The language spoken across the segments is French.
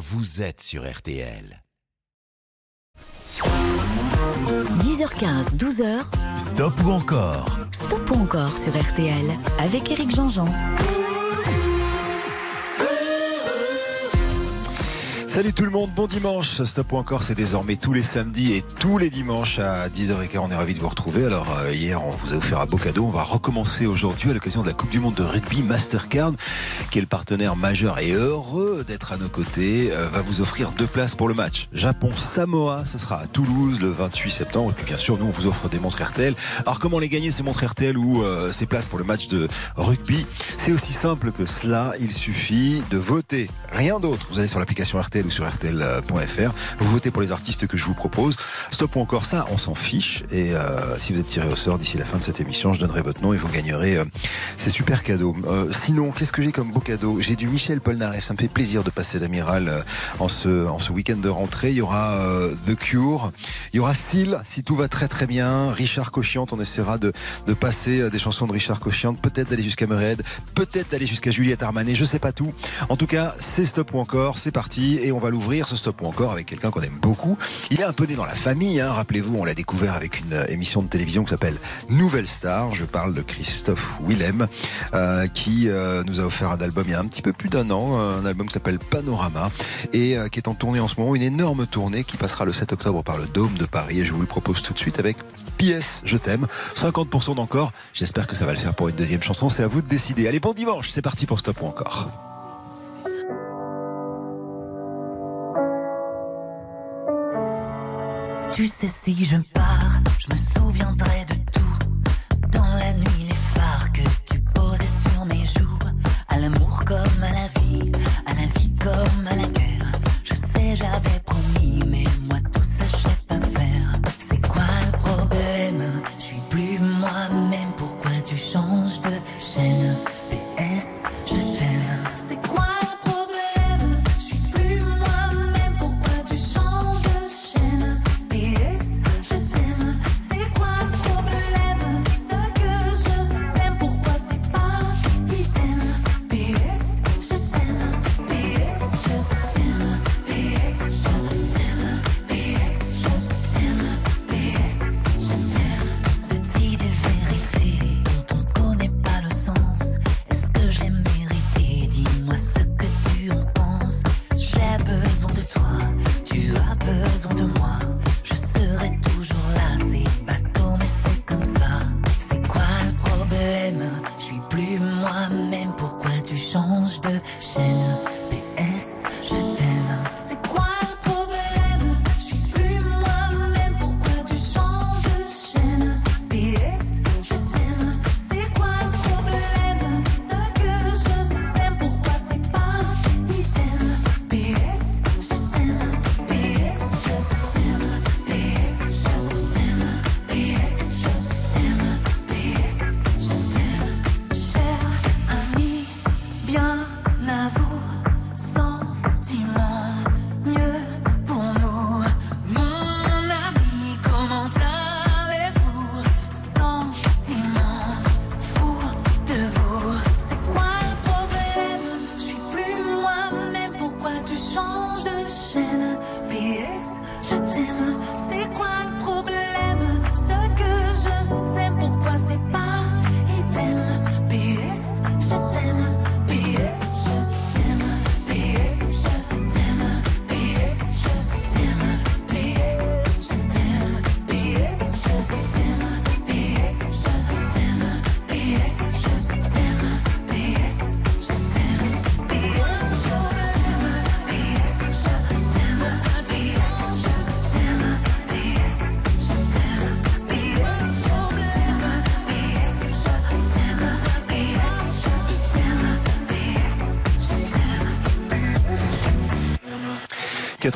vous êtes sur RTL. 10h15, 12h. Stop ou encore? Stop ou encore sur RTL avec Eric Jean-Jean. Salut tout le monde, bon dimanche. Stop ou encore, c'est désormais tous les samedis et tous les dimanches à 10h15. On est ravis de vous retrouver. Alors, euh, hier, on vous a offert un beau cadeau. On va recommencer aujourd'hui à l'occasion de la Coupe du Monde de rugby Mastercard, qui est le partenaire majeur et heureux d'être à nos côtés, euh, va vous offrir deux places pour le match. Japon-Samoa, ce sera à Toulouse le 28 septembre. Et puis, bien sûr, nous, on vous offre des montres RTL. Alors, comment les gagner, ces montres RTL ou euh, ces places pour le match de rugby? C'est aussi simple que cela. Il suffit de voter. Rien d'autre. Vous allez sur l'application RTL ou sur RTL.fr. Vous votez pour les artistes que je vous propose. Stop ou encore ça, on s'en fiche. Et euh, si vous êtes tiré au sort d'ici la fin de cette émission, je donnerai votre nom et vous gagnerez euh, ces super cadeaux. Euh, sinon, qu'est-ce que j'ai comme beau cadeau? J'ai du Michel Polnareff. Ça me fait plaisir de passer l'amiral en ce, en ce week-end de rentrée. Il y aura The Cure. Il y aura Seal, si tout va très très bien. Richard Cochiante, on essaiera de, de passer des chansons de Richard Cochiante. Peut-être d'aller jusqu'à Mered. Peut-être d'aller jusqu'à Juliette Armanet. Je sais pas tout. En tout cas, c'est Stop ou encore. C'est parti. Et on va l'ouvrir ce Stop ou encore avec quelqu'un qu'on aime beaucoup. Il est un peu né dans la famille. Hein. Rappelez-vous, on l'a découvert avec une euh, émission de télévision qui s'appelle Nouvelle Star. Je parle de Christophe Willem euh, qui euh, nous a offert un album il y a un petit peu plus d'un an, un album qui s'appelle Panorama et qui est en tournée en ce moment, une énorme tournée qui passera le 7 octobre par le Dôme de Paris et je vous le propose tout de suite avec PS, je t'aime, 50% d'encore. J'espère que ça va le faire pour une deuxième chanson, c'est à vous de décider. Allez, bon dimanche, c'est parti pour Stop ou encore. Tu sais, si je pars, je me souviendrai de tout. Dans la nuit,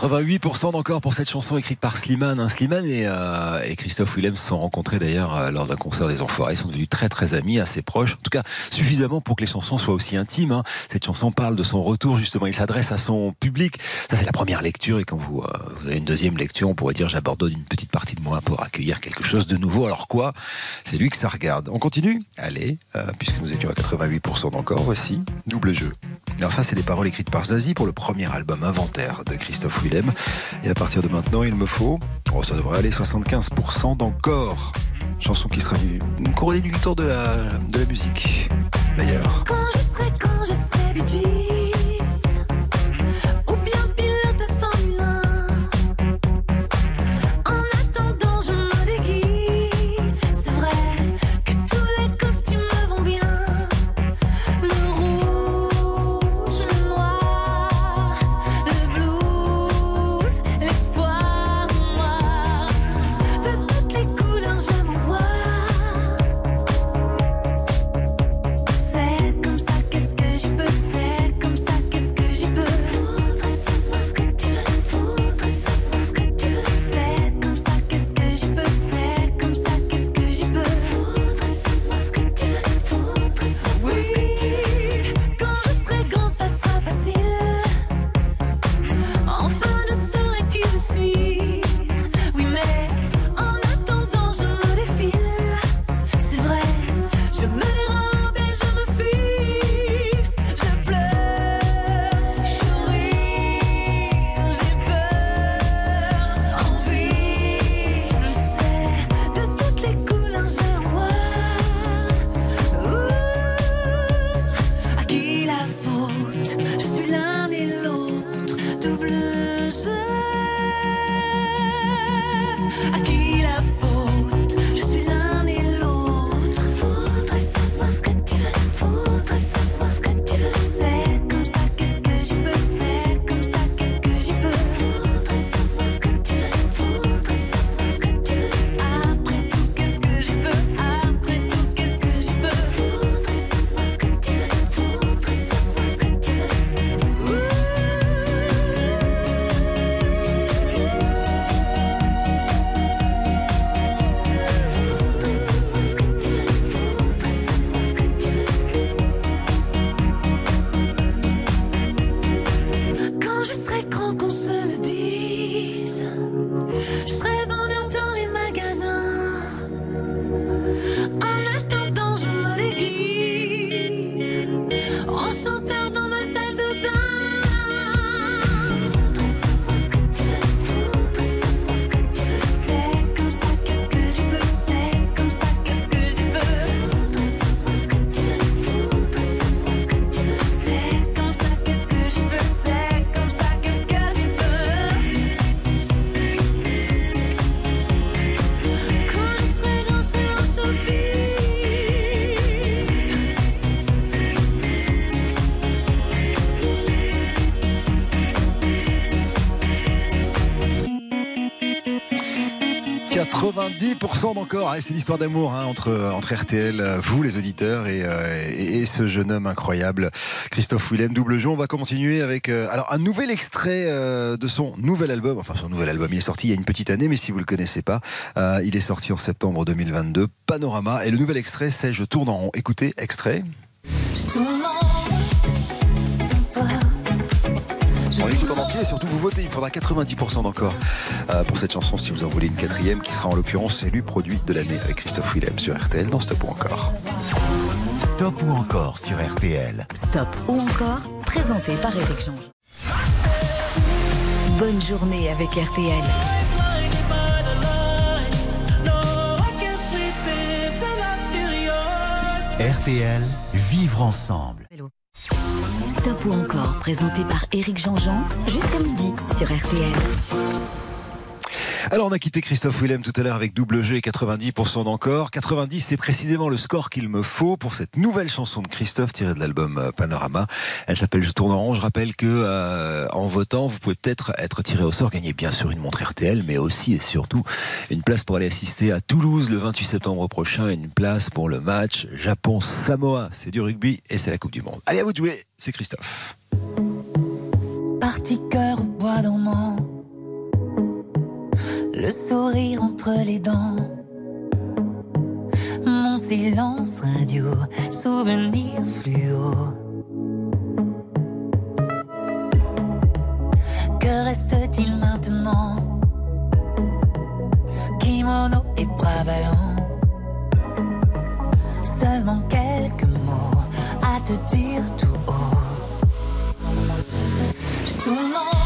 88% d'encore pour cette chanson écrite par Slimane. Hein. Slimane et, euh, et, Christophe Willem se sont rencontrés d'ailleurs euh, lors d'un concert des Enfoirés. Ils sont devenus très très amis, assez proches. En tout cas, suffisamment pour que les chansons soient aussi intimes. Hein. Cette chanson parle de son retour justement. Il s'adresse à son public. Ça c'est la première lecture et quand vous, euh, vous avez une deuxième lecture, on pourrait dire j'abandonne une petite partie de moi pour accueillir quelque chose de nouveau. Alors quoi? C'est lui que ça regarde. On continue? Allez, puisque nous étions à 88% d'encore, voici double jeu. Alors ça c'est des paroles écrites par Zazie pour le premier album Inventaire de Christophe Willem. Et à partir de maintenant, il me faut, oh, ça devrait aller 75% d'encore. Chanson qui sera une couronnée du victoire de la, de la musique, d'ailleurs. Quand je serai, quand je serai 90% d'encore. Ah, c'est l'histoire d'amour hein, entre, RTL, euh, vous les auditeurs, et, euh, et, ce jeune homme incroyable, Christophe Willem. Double jeu. On va continuer avec euh, un nouvel extrait de son nouvel album. Enfin, son nouvel album, il est sorti il y a une petite année, mais si vous le connaissez pas, il est sorti en septembre 2022. Panorama. Et le nouvel extrait, c'est Je tourne en rond. Écoutez, extrait. Et surtout vous votez. Il faudra 90% d'encore euh, pour cette chanson si vous en voulez une quatrième qui sera en l'occurrence élu produit de l'année avec Christophe Willem sur RTL dans Stop ou encore. Stop ou encore sur RTL. Stop ou encore, présenté par Eric Jean. Bonne journée avec RTL. RTL, vivre ensemble. Stop ou encore, présenté par Eric Jean-Jean, jusqu'à midi sur RTL. Alors on a quitté Christophe Willem tout à l'heure avec double G et 90% d'encore. 90 c'est précisément le score qu'il me faut pour cette nouvelle chanson de Christophe tirée de l'album euh, Panorama. Elle s'appelle Je tourne en rond. Je rappelle que euh, en votant vous pouvez peut-être être tiré au sort, gagner bien sûr une montre RTL, mais aussi et surtout une place pour aller assister à Toulouse le 28 septembre prochain, une place pour le match Japon-Samoa. C'est du rugby et c'est la Coupe du Monde. Allez à vous de jouer, c'est Christophe. Parti cœur bois le sourire entre les dents. Mon silence radio, souvenir fluo. Que reste-t-il maintenant? Kimono et bras ballants. Seulement quelques mots à te dire tout haut. Je tourne en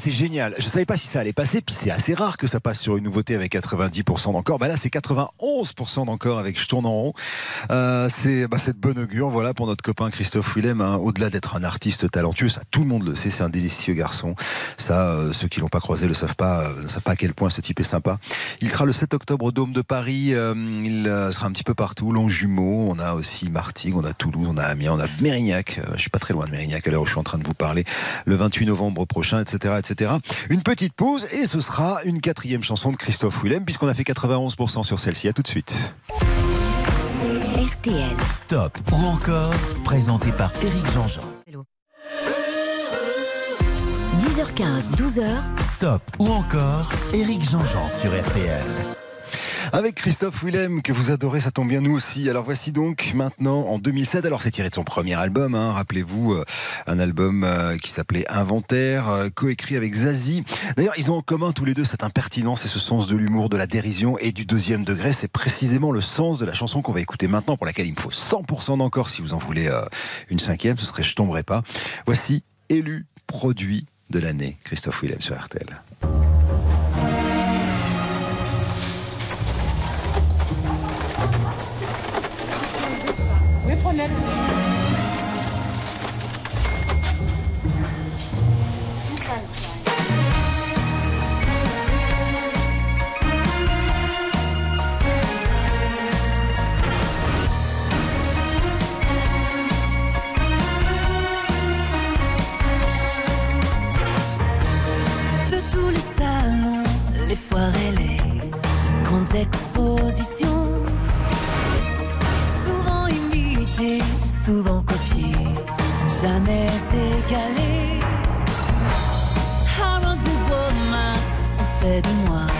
c'est génial. Je savais pas si ça allait passer, puis c'est assez rare que ça passe sur une nouveauté avec 90% d'encore. Bah là, c'est 91% d'encore avec Je tourne en rond. Euh, c'est bah, c'est de bonne augure, voilà, pour notre copain Christophe Willem. hein. Au-delà d'être un artiste talentueux, ça tout le monde le sait, c'est un délicieux garçon. Ça, euh, ceux qui l'ont pas croisé le savent pas, euh, ne savent pas à quel point ce type est sympa. Il sera le 7 octobre au Dôme de Paris. il sera un petit peu partout. Longjumeau, on a aussi Martigues, on a Toulouse, on a Amiens, on a Mérignac. Je suis pas très loin de Mérignac à l'heure où je suis en train de vous parler. Le 28 novembre prochain, etc. Une petite pause et ce sera une quatrième chanson de Christophe Willem puisqu'on a fait 91% sur celle-ci. À tout de suite. RTL. Stop ou encore, présenté par Éric Jean-Jean. 10h15, 12h. Stop ou encore, Éric Jean-Jean sur RTL. Avec Christophe Willem, que vous adorez, ça tombe bien nous aussi. Alors voici donc maintenant en 2007, alors c'est tiré de son premier album, hein, rappelez-vous, euh, un album euh, qui s'appelait Inventaire, euh, coécrit avec Zazie. D'ailleurs, ils ont en commun tous les deux cette impertinence et ce sens de l'humour, de la dérision et du deuxième degré. C'est précisément le sens de la chanson qu'on va écouter maintenant, pour laquelle il me faut 100% d'encore. Si vous en voulez une cinquième, ce serait Je tomberai pas. Voici élu produit de l'année, Christophe Willem sur RTL. De tous les salons, les foires et les grandes expositions. Ont fait de moi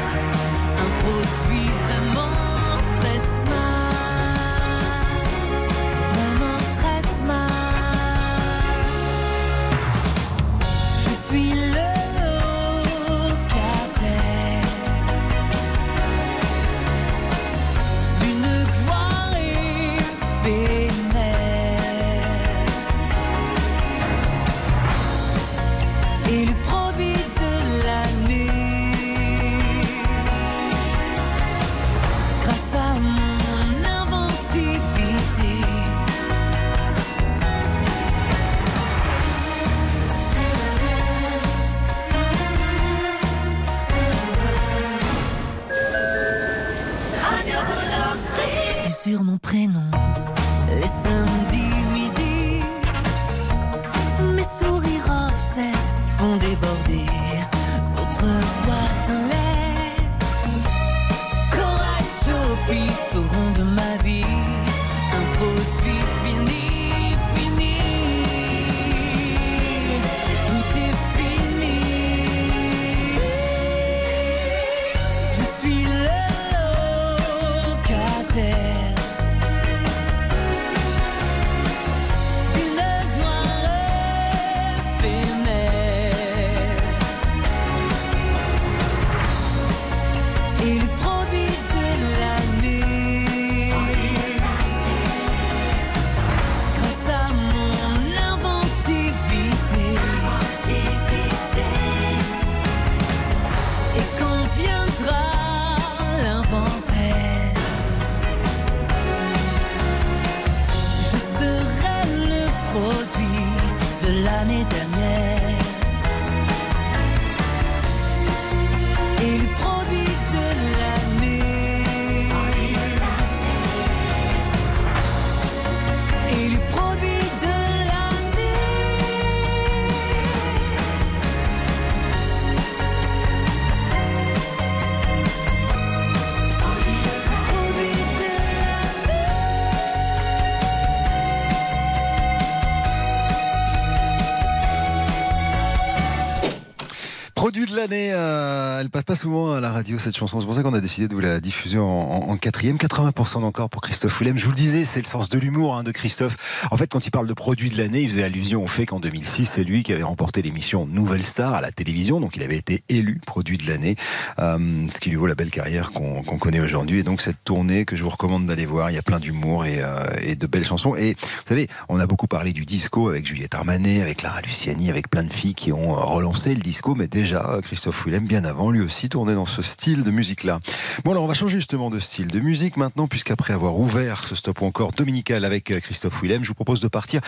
passe pas souvent à la radio cette chanson. C'est pour ça qu'on a décidé de vous la diffuser en, quatrième. 80% d'encore pour Christophe Willem. Je vous le disais, c'est le sens de l'humour hein, de Christophe. En fait, quand il parle de produit de l'année, il faisait allusion au fait qu'en 2006, c'est lui qui avait remporté l'émission Nouvelle Star à la télévision. Donc, il avait été élu produit de l'année, euh, ce qui lui vaut la belle carrière qu'on connaît aujourd'hui. Et donc, cette tournée que je vous recommande d'aller voir, il y a plein d'humour et, euh, de belles chansons. Et vous savez, on a beaucoup parlé du disco avec Juliette Armanet, avec Lara Luciani, avec plein de filles qui ont euh, relancé le disco, mais déjà Christophe Willem, bien avant, lui aussi tournait dans ce style de musique-là. Bon, alors on va changer justement de style de musique maintenant, puisqu'après avoir ouvert ce stop ou encore dominical avec euh, Christophe Willem, je vous propose de partir.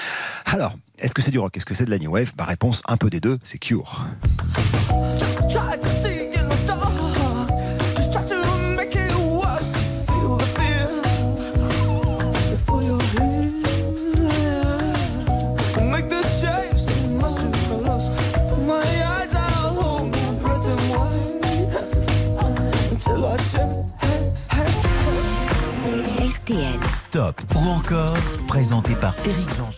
Alors, est-ce que c'est du rock? Est-ce que c'est de la new wave? Bah, réponse un peu des deux, c'est Cure. Stop ou encore, présenté par Eric Jean.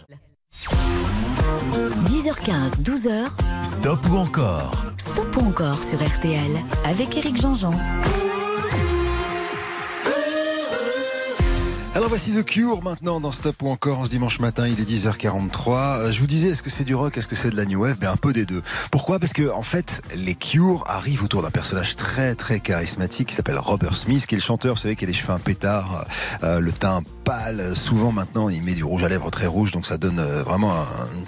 10h15, 12h. Stop ou encore, Stop ou encore sur RTL avec Éric Jean-Jean. Alors voici The Cure maintenant dans Stop ou encore ce dimanche matin, il est 10h43. Euh, Je vous disais, est-ce que c'est du rock, est-ce que c'est de la new wave? Ben un peu des deux. Pourquoi? Parce que en fait, les Cure arrivent autour d'un personnage très très charismatique qui s'appelle Robert Smith, qui est le chanteur, vous savez, qui a les cheveux un pétard, euh, le teint pâle. Souvent maintenant, il met du rouge à lèvres très rouge, donc ça donne euh, vraiment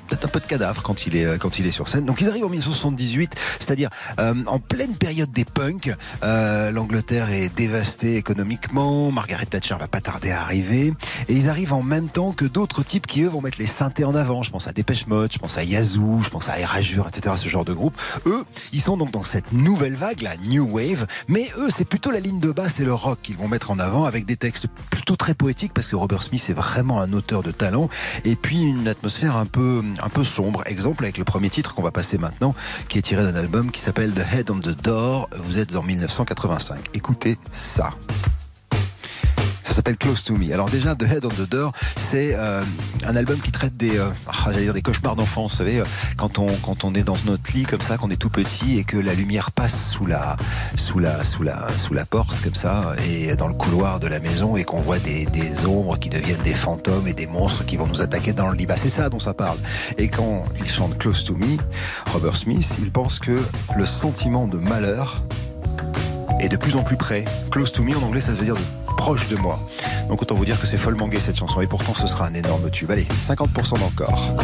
peut-être un peu de cadavre quand il est euh, quand il est sur scène. Donc ils arrivent en 1978, c'est-à-dire euh, en pleine période des punks. L'Angleterre est dévastée économiquement. Margaret Thatcher va pas tarder à arriver. Et ils arrivent en même temps que d'autres types qui, eux, vont mettre les synthés en avant. Je pense à Dépêche Mode, je pense à Yazoo, je pense à Erasure, etc. Ce genre de groupe. Eux, ils sont donc dans cette nouvelle vague, la New Wave. Mais eux, c'est plutôt la ligne de base et le rock qu'ils vont mettre en avant avec des textes plutôt très poétiques parce que Robert Smith est vraiment un auteur de talent. Et puis une atmosphère un peu, un peu sombre. Exemple avec le premier titre qu'on va passer maintenant, qui est tiré d'un album qui s'appelle The Head on the Door. Vous êtes en 1985. Écoutez ça. Ça s'appelle Close to Me. Alors déjà, The Head on the Door, c'est euh, un album qui traite des, euh, ah, dire des cauchemars d'enfance. Vous savez, euh, quand on quand on est dans notre lit comme ça, qu'on est tout petit et que la lumière passe sous la sous la sous la sous la porte comme ça et dans le couloir de la maison et qu'on voit des, des ombres qui deviennent des fantômes et des monstres qui vont nous attaquer dans le lit. Bah, c'est ça dont ça parle. Et quand il chante Close to Me, Robert Smith, il pense que le sentiment de malheur est de plus en plus près. Close to me en anglais, ça veut dire de proche de moi. Donc autant vous dire que c'est follement gay cette chanson et pourtant ce sera un énorme tube. Allez, 50% d'encore.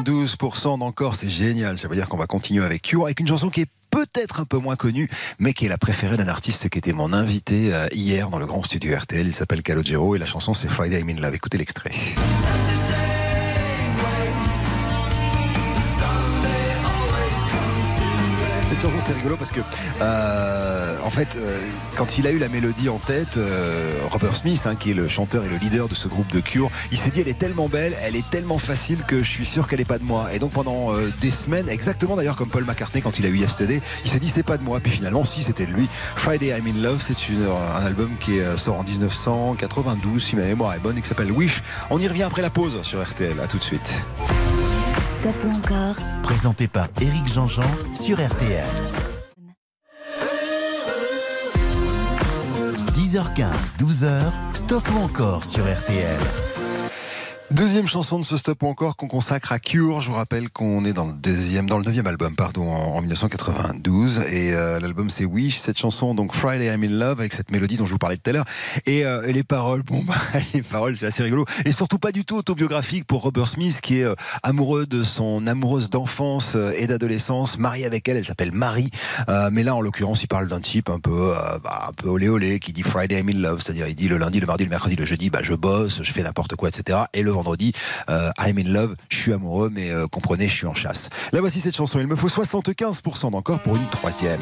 92% d'encore, c'est génial. Ça veut dire qu'on va continuer avec Cure, avec une chanson qui est peut-être un peu moins connue, mais qui est la préférée d'un artiste qui était mon invité euh, hier dans le grand studio RTL. Il s'appelle Calogero et la chanson c'est Friday I'm in Love. Écoutez l'extrait. Cette chanson c'est rigolo parce que euh, en fait euh, quand il a eu la mélodie en tête, Robert Smith hein, qui est le chanteur et le leader de ce groupe de Cure, il s'est dit elle est tellement belle, elle est tellement facile que je suis sûr qu'elle est pas de moi. Et donc pendant euh, des semaines, exactement d'ailleurs comme Paul McCartney quand il a eu Yesterday, il s'est dit c'est pas de moi. Puis finalement si c'était de lui. Friday I'm in Love, c'est une- un album qui euh, sort en 1992 si ma mémoire est bonne et qui s'appelle Wish. On y revient après la pause sur RTL. À tout de suite. Stop ou encore? Présenté par Éric Jean-Jean sur RTL. 10h15, 12h, Stop ou encore sur RTL. Deuxième chanson de ce stop encore qu'on consacre à Cure. Je vous rappelle qu'on est dans le deuxième, dans le neuvième album, pardon, en, en 1992. Et euh, l'album c'est Wish. Cette chanson, donc Friday I'm in Love, avec cette mélodie dont je vous parlais tout à l'heure. Et, euh, les paroles, bon, bah, les paroles, c'est assez rigolo. Et surtout pas du tout autobiographique pour Robert Smith, qui est euh, amoureux de son amoureuse d'enfance et d'adolescence, marié avec elle. Elle s'appelle Marie. Mais là, en l'occurrence, il parle d'un type un peu, bah, un peu olé olé, qui dit Friday I'm in Love, c'est-à-dire il dit le lundi, le mardi, le mercredi, le jeudi, bah, je bosse, je fais n'importe quoi, etc. vendredi, euh, I'm in love, je suis amoureux, mais euh, comprenez, je suis en chasse. Là, voici cette chanson. Il me faut 75% d'encore pour une troisième.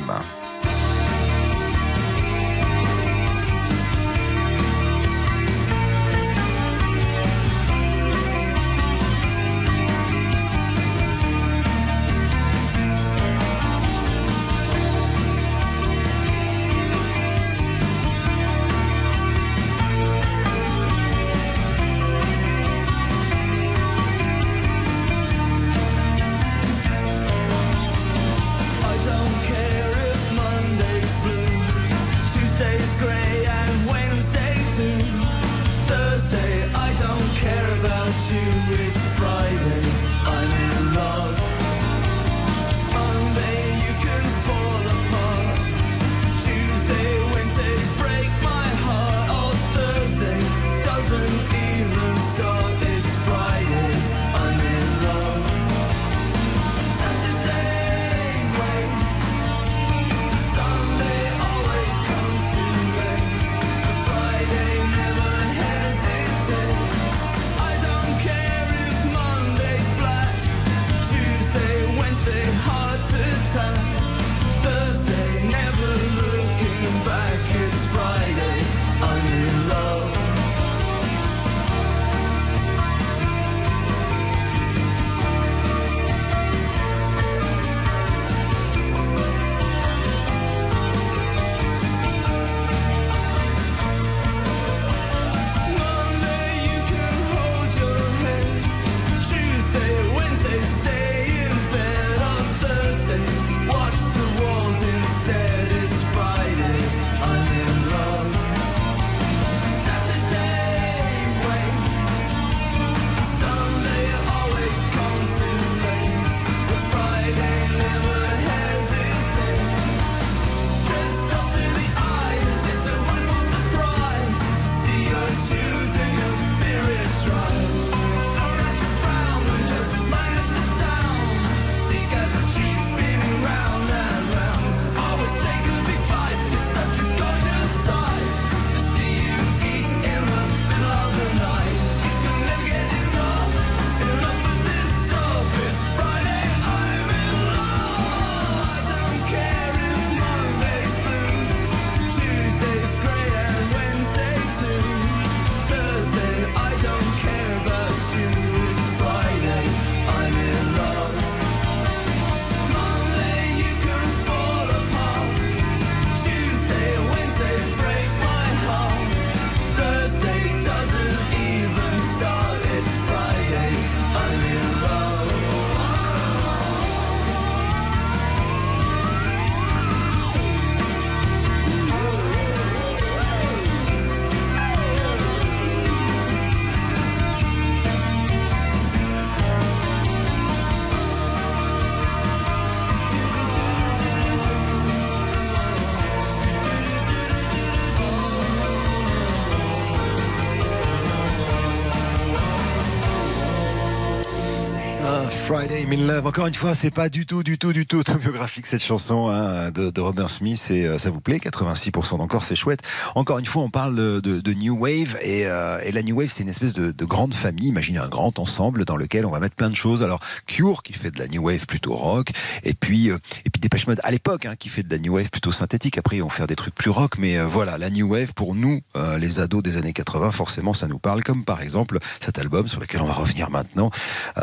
Encore une fois, c'est pas du tout, du tout, du tout autobiographique cette chanson hein, de, de Robert Smith. Et euh, ça vous plaît? 86% d'encore, c'est chouette. Encore une fois, on parle de, New Wave et, euh, et la New Wave, c'est une espèce de, de grande famille. Imaginez un grand ensemble dans lequel on va mettre plein de choses. Alors Cure qui fait de la New Wave plutôt rock, et puis euh, et puis Dépêche Mode à l'époque hein, qui fait de la New Wave plutôt synthétique. Après, ils vont faire des trucs plus rock, mais euh, voilà, la New Wave pour nous, les ados des années 80, forcément, ça nous parle. Comme par exemple cet album sur lequel on va revenir maintenant.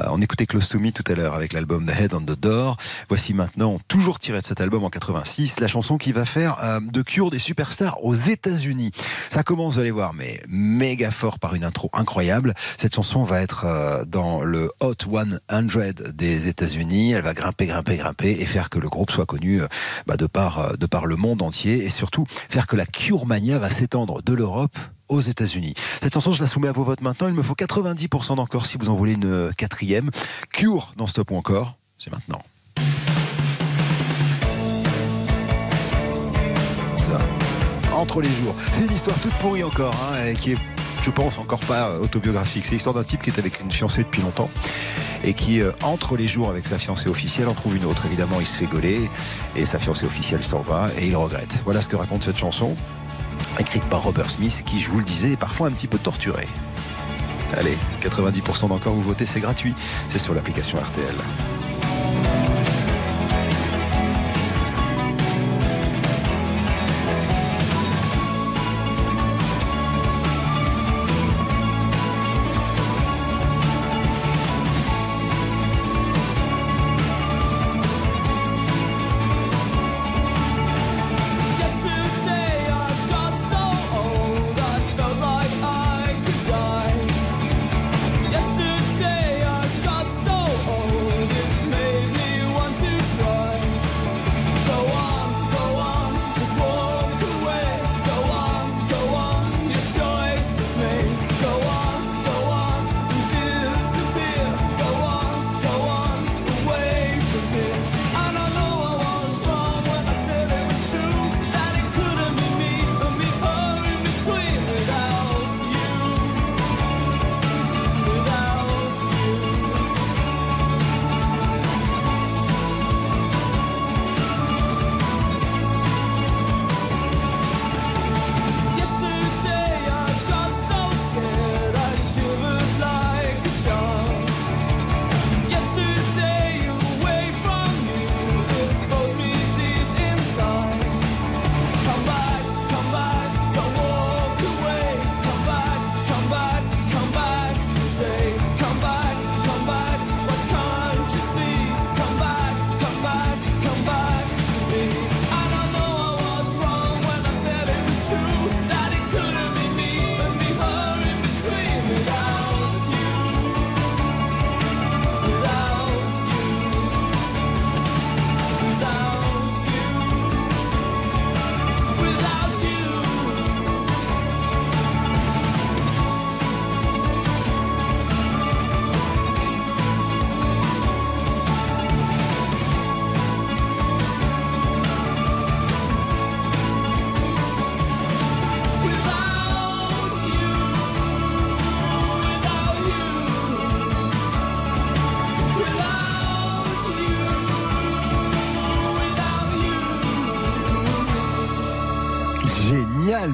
On écoutait Close to Me tout à l'heure avec l'album The Head on the Door. Voici maintenant, toujours tiré de cet album en 86, la chanson qui va faire euh, de Cure des superstars aux États-Unis. Ça commence, vous allez voir, mais méga fort par une intro incroyable. Cette chanson va être euh, dans le Hot 100 des États-Unis. Elle va grimper, grimper, grimper et faire que le groupe soit connu euh, bah, de, par, de par le monde entier et surtout faire que la Cure Mania va s'étendre de l'Europe aux États-Unis. Cette chanson, je la soumets à vos votes maintenant. Il me faut 90% d'encore si vous en voulez une euh, quatrième. Cure dans Stop ou encore, c'est maintenant. Entre les jours. C'est une histoire toute pourrie encore, hein, qui est, je pense, encore pas euh, autobiographique. C'est l'histoire d'un type qui est avec une fiancée depuis longtemps et qui, euh, entre les jours avec sa fiancée officielle, en trouve une autre. Évidemment, il se fait gauler et sa fiancée officielle s'en va et il regrette. Voilà ce que raconte cette chanson, écrite par Robert Smith, qui, je vous le disais, est parfois un petit peu torturé. Allez, 90% d'encore, vous votez, c'est gratuit. C'est sur l'application RTL.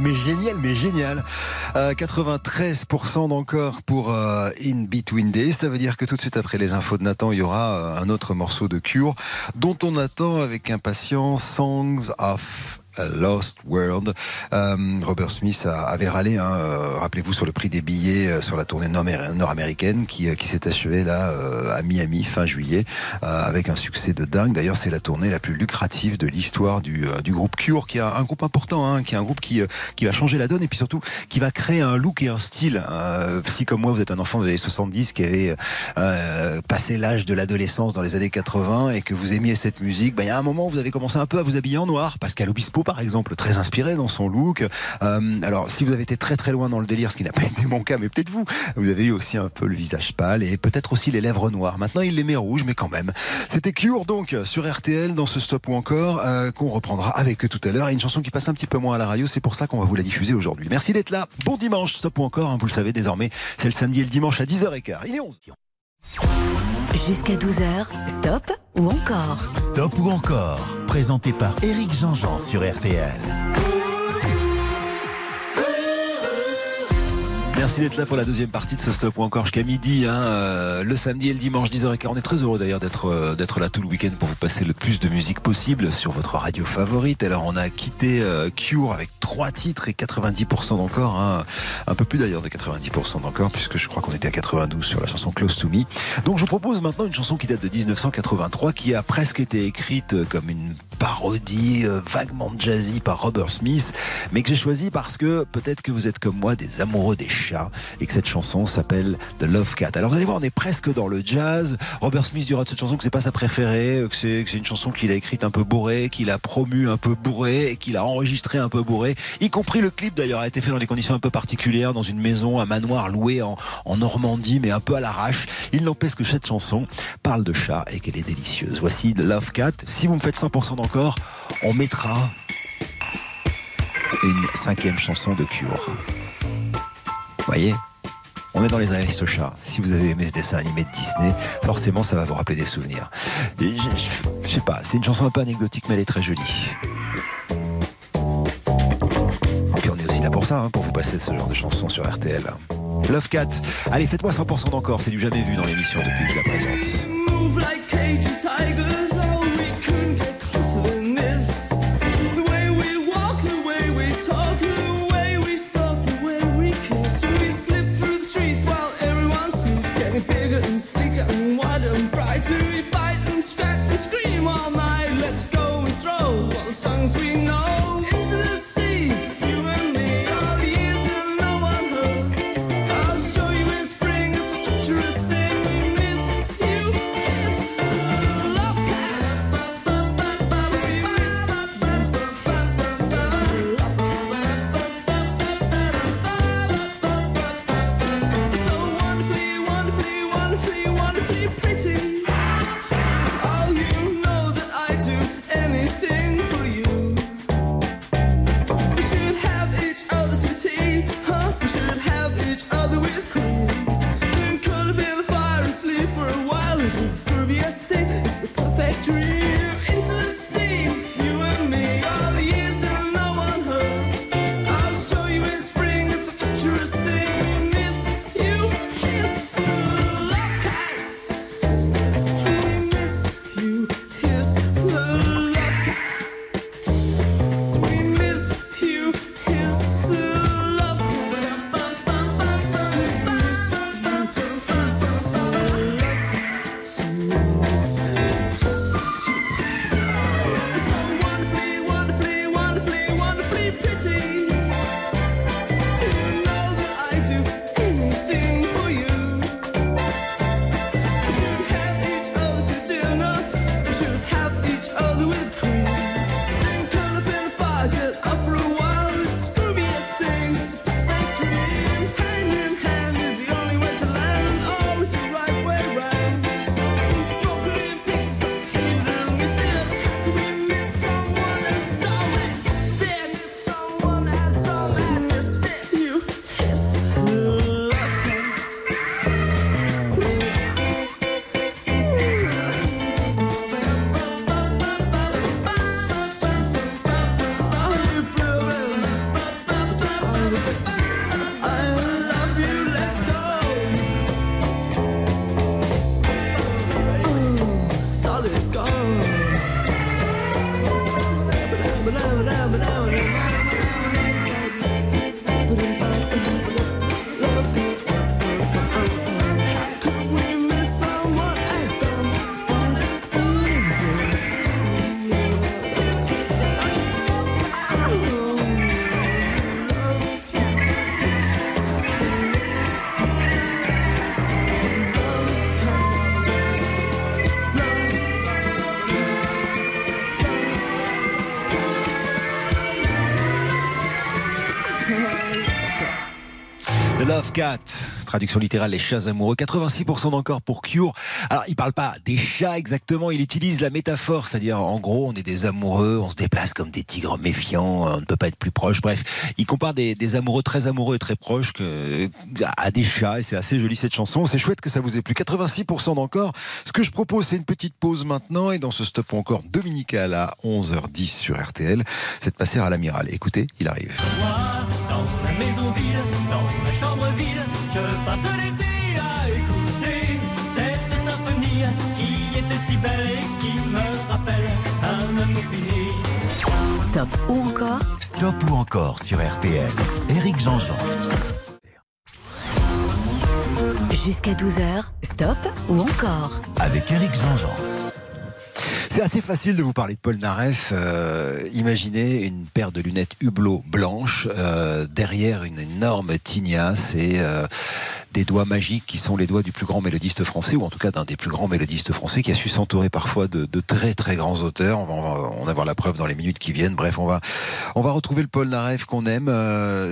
Mais génial, mais génial. Euh, 93% d'encore pour euh, In Between Days. Ça veut dire que tout de suite après les infos de Nathan, il y aura euh, un autre morceau de Cure dont on attend avec impatience Songs of Lost World. Euh, Robert Smith avait râlé, hein, euh, rappelez-vous, sur le prix des billets euh, sur la tournée nord- nord-américaine qui, s'est achevée là à Miami fin juillet avec un succès de dingue. D'ailleurs, c'est la tournée la plus lucrative de l'histoire du, groupe Cure, qui est un, groupe important, hein, qui est un groupe qui, qui va changer la donne et puis surtout qui va créer un look et un style. Si comme moi, vous êtes un enfant des années 70 qui avait passé l'âge de l'adolescence dans les années 80 et que vous aimiez cette musique, ben, il y a un moment où vous avez commencé un peu à vous habiller en noir. Pascal Obispo, par exemple, très inspiré dans son look. Euh, alors, si vous avez été très très loin dans le délire, ce qui n'a pas été mon cas, mais peut-être vous, vous avez eu aussi un peu le visage pâle et peut-être aussi les lèvres noires. Maintenant, il les met rouges, mais quand même. C'était Cure, donc, sur RTL, dans ce stop ou encore, euh, qu'on reprendra avec eux tout à l'heure. Une chanson qui passe un petit peu moins à la radio, c'est pour ça qu'on va vous la diffuser aujourd'hui. Merci d'être là. Bon dimanche, stop ou encore, hein, vous le savez désormais, c'est le samedi et le dimanche à 10h15. Il est 11. Jusqu'à 12h, stop ou encore Stop ou encore Présenté par Éric Jean-Jean sur RTL. Merci d'être là pour la deuxième partie de ce stop ou encore jusqu'à midi, hein, euh, le samedi et le dimanche 10h15. On est très heureux d'ailleurs d'être euh, d'être là tout le week-end pour vous passer le plus de musique possible sur votre radio favorite. Alors on a quitté euh, Cure avec trois titres et 90% d'encore, hein, un peu plus d'ailleurs de 90% d'encore puisque je crois qu'on était à 92 sur la chanson Close to Me. Donc je vous propose maintenant une chanson qui date de 1983 qui a presque été écrite euh, comme une parodie euh, vaguement jazzy par Robert Smith, mais que j'ai choisi parce que peut-être que vous êtes comme moi des amoureux des et que cette chanson s'appelle The Love Cat. Alors vous allez voir, on est presque dans le jazz. Robert Smith dira de cette chanson que c'est pas sa préférée, que c'est que c'est une chanson qu'il a écrite un peu bourrée, qu'il a promu un peu bourrée et qu'il a enregistré un peu bourré, y compris le clip d'ailleurs a été fait dans des conditions un peu particulières, dans une maison, un manoir loué en, en Normandie, mais un peu à l'arrache. Il n'empêche que cette chanson parle de chat et qu'elle est délicieuse. Voici The Love Cat. Si vous me faites 100% d'encore, on mettra une cinquième chanson de Cure. Voyez on est dans les Aristochats. Si vous avez aimé ce dessin animé de Disney, forcément ça va vous rappeler des souvenirs. Et je, sais pas, c'est une chanson un peu anecdotique mais elle est très jolie. Puis on est aussi là pour ça, hein, pour vous passer ce genre de chanson sur RTL. Love Cat. Allez, faites-moi 100% d'encore, c'est du jamais vu dans l'émission depuis que je la présente. Cat. traduction littérale, les chats amoureux. 86% d'encore pour Cure. Alors, il parle pas des chats exactement, il utilise la métaphore, c'est-à-dire, en gros, on est des amoureux, on se déplace comme des tigres méfiants, on ne peut pas être plus proche. Bref, il compare des, amoureux très amoureux et très proches à des chats, et c'est assez joli cette chanson. C'est chouette que ça vous ait plu. 86% d'encore. Ce que je propose, c'est une petite pause maintenant, et dans ce stop encore dominical à 11h10 sur RTL, c'est de passer à l'amiral. Écoutez, il arrive. Passe l'été à écouter cette symphonie qui était si belle et qui me rappelle un amour fini. Stop ou encore Stop ou encore sur RTL. Éric Jean-Jean. Jusqu'à 12h, stop ou encore Avec Éric Jean-Jean. C'est assez facile de vous parler de Paul Naref. Euh, imaginez une paire de lunettes Hublot blanches, euh, derrière une énorme tignasse et euh, des doigts magiques qui sont les doigts du plus grand mélodiste français, ou en tout cas d'un des plus grands mélodistes français, qui a su s'entourer parfois de, très très grands auteurs. On va, en avoir la preuve dans les minutes qui viennent. Bref, on va, on va retrouver le Paul Naref qu'on aime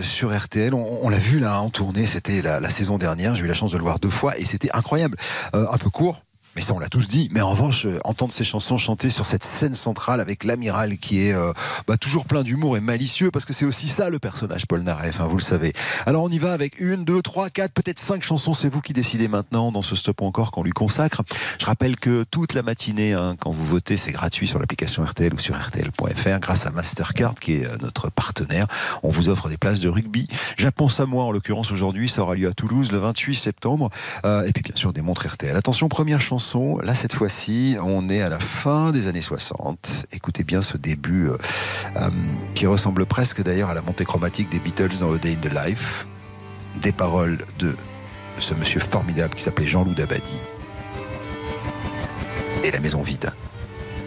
sur RTL. On, l'a vu là en tournée, c'était la, saison dernière. J'ai eu la chance de le voir deux fois et c'était incroyable. Un peu court, mais ça, on l'a tous dit. Mais en revanche, euh, entendre ces chansons chanter sur cette scène centrale avec l'amiral qui est euh, bah, toujours plein d'humour et malicieux, parce que c'est aussi ça le personnage Paul Naref, hein, vous le savez. Alors on y va avec une, deux, trois, quatre, peut-être cinq chansons. C'est vous qui décidez maintenant dans ce stop encore qu'on lui consacre. Je rappelle que toute la matinée, hein, quand vous votez, c'est gratuit sur l'application RTL ou sur RTL.fr, grâce à Mastercard qui est euh, notre partenaire. On vous offre des places de rugby. Japon Samoa en l'occurrence aujourd'hui, ça aura lieu à Toulouse le 28 septembre. Et puis bien sûr des montres RTL. Attention, première chanson. Là cette fois-ci, on est à la fin des années 60. Écoutez bien ce début euh, euh, qui ressemble presque d'ailleurs à la montée chromatique des Beatles dans A Day in the Life. Des paroles de ce monsieur formidable qui s'appelait Jean-Loup Dabadi. Et la maison vide.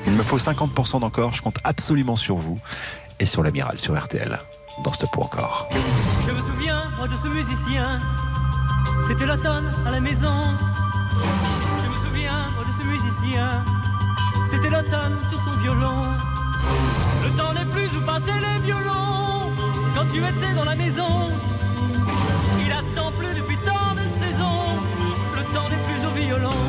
Il me faut 50% d'encore, je compte absolument sur vous et sur l'amiral sur RTL. Dans ce pot encore. Je me souviens, moi, de ce musicien. C'était l'automne à la maison. De ce musicien. C'était l'automne sur son violon. Le temps n'est plus où passaient les violons. Quand tu étais dans la maison, il attend plus depuis tant de saisons. Le temps n'est plus au violon.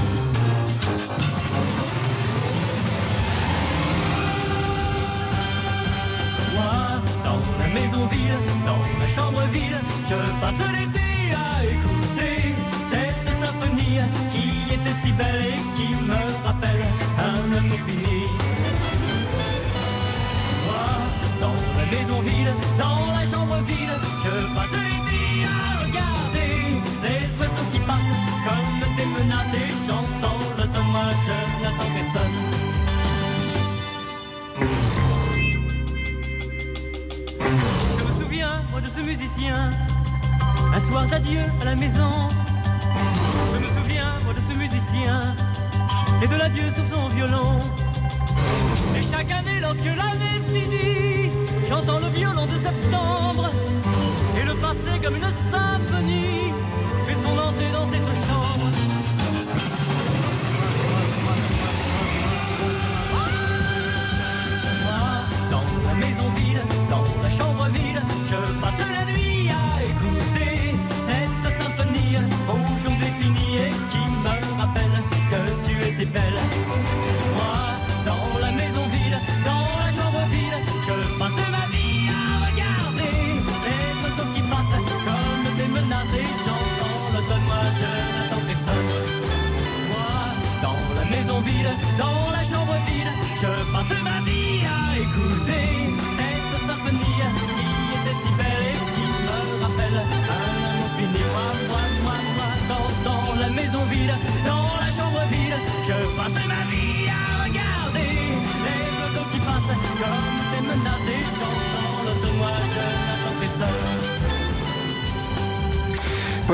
Moi, dans la maison vide, dans la chambre vide, je passe l'été à écouter cette symphonie qui était si belle Moi, dans la maison vide, dans la chambre vide, je passe l'été à regarder les oiseaux qui passent comme des menaces et j'entends l'automne, moi je n'attends personne. Je me souviens, moi, de ce musicien. Un soir d'adieu à la maison. Je me souviens, moi, de ce musicien. Et de l'adieu sur son violon. Et chaque année, lorsque l'année finit, j'entends le violon de septembre. Et le passé, comme une symphonie,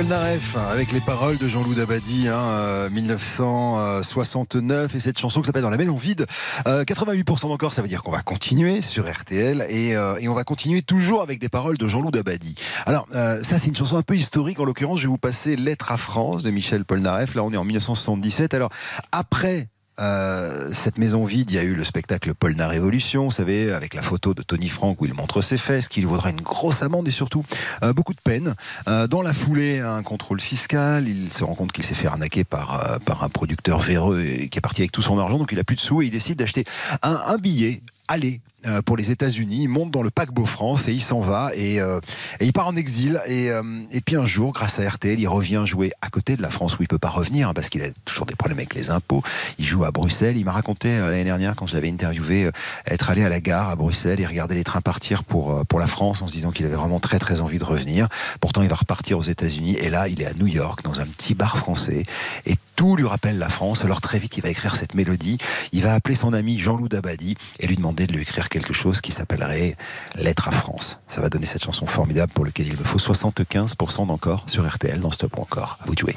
Paul Naref, avec les paroles de Jean-Loup Dabadi, hein, euh, 1969, et cette chanson qui s'appelle Dans la maison vide. Euh, 88% d'encore, ça veut dire qu'on va continuer sur RTL, et, euh, et on va continuer toujours avec des paroles de Jean-Loup Dabadi. Alors, euh, ça c'est une chanson un peu historique, en l'occurrence, je vais vous passer Lettre à France de Michel Polnareff, là on est en 1977. Alors, après euh, cette maison vide, il y a eu le spectacle Polna Révolution, vous savez, avec la photo de Tony Frank où il montre ses fesses, qu'il vaudra une grosse amende et surtout euh, beaucoup de peine. Euh, dans la foulée, un contrôle fiscal, il se rend compte qu'il s'est fait arnaquer par, par un producteur véreux et qui est parti avec tout son argent, donc il a plus de sous et il décide d'acheter un, un billet aller euh, pour les États-Unis. Il monte dans le paquebot France et il s'en va et, euh, il part en exil. Et, euh, et puis un jour, grâce à RTL, il revient jouer à côté de la France où il peut pas revenir hein, parce qu'il a toujours des problèmes avec les impôts. Il joue à Bruxelles. Il m'a raconté euh, l'année dernière quand je l'avais interviewé euh, être allé à la gare à Bruxelles et regarder les trains partir pour euh, pour la France en se disant qu'il avait vraiment très très envie de revenir. Pourtant, il va repartir aux États-Unis et là, il est à New York dans un petit bar français et tout lui rappelle la France. Alors très vite, il va écrire cette mélodie. Il va appeler son ami Jean-Loup Dabadi et lui demander de lui écrire quelque chose qui s'appellerait Lettre à France. Ça va donner cette chanson formidable pour laquelle il me faut 75% d'encore sur RTL dans Stop ou encore. À vous de jouer.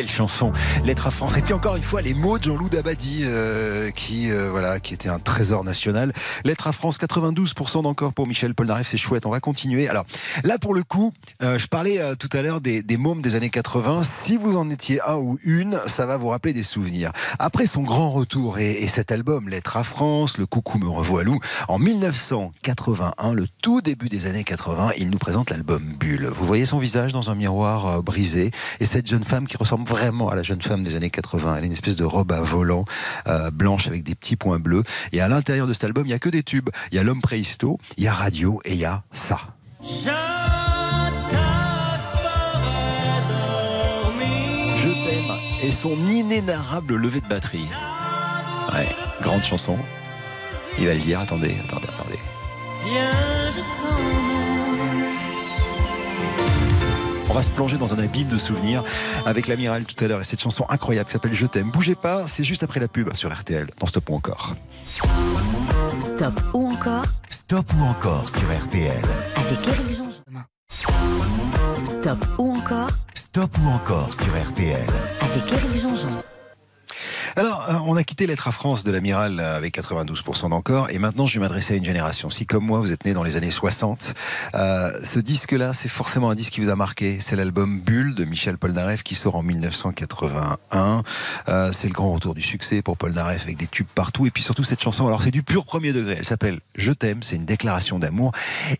Quelle chanson Lettre à France. Et puis encore une fois, les mots de Jean-Loup Dabadi, euh, qui, euh, voilà, qui était un trésor national. Lettre à France, 92% d'encore pour Michel Polnareff, c'est chouette. On va continuer. Alors là, pour le coup, euh, je parlais tout à l'heure des, des mômes des années 80. Si vous en étiez un ou une, ça va vous rappeler des souvenirs. Après son grand retour et, et cet album, Lettre à France, Le Coucou me revoilou, en 1981, le tout début des années 80, il nous présente l'album Bulle. Vous voyez son visage dans un miroir brisé et cette jeune femme qui ressemble vraiment à la jeune femme des années 80. Elle a une espèce de robe à volant euh, blanche avec des petits points bleus. Et à l'intérieur de cet album, il n'y a que des tubes. Il y a l'homme préhisto, il y a radio et il y a ça. Je t'aime et son inénarrable levée de batterie. Ouais, grande chanson. Il va le dire, attendez, attendez, attendez. Viens, je On va se plonger dans un abîme de souvenirs avec l'amiral tout à l'heure et cette chanson incroyable qui s'appelle Je t'aime. Bougez pas, c'est juste après la pub sur RTL, dans Stop ou encore. Stop ou encore? Stop ou encore sur RTL. avec Eric Jean-Jean. Stop ou encore? Stop ou encore sur RTL. avec Eric Jean-Jean. Alors, euh, on a quitté l'être à France de l'amiral euh, avec 92% d'encore, et maintenant je vais m'adresser à une génération. Si, comme moi, vous êtes né dans les années 60, euh, ce disque-là, c'est forcément un disque qui vous a marqué. C'est l'album Bulle de Michel Polnareff qui sort en 1981. Euh, c'est le grand retour du succès pour Polnareff avec des tubes partout, et puis surtout cette chanson. Alors, c'est du pur premier degré. Elle s'appelle Je t'aime, c'est une déclaration d'amour,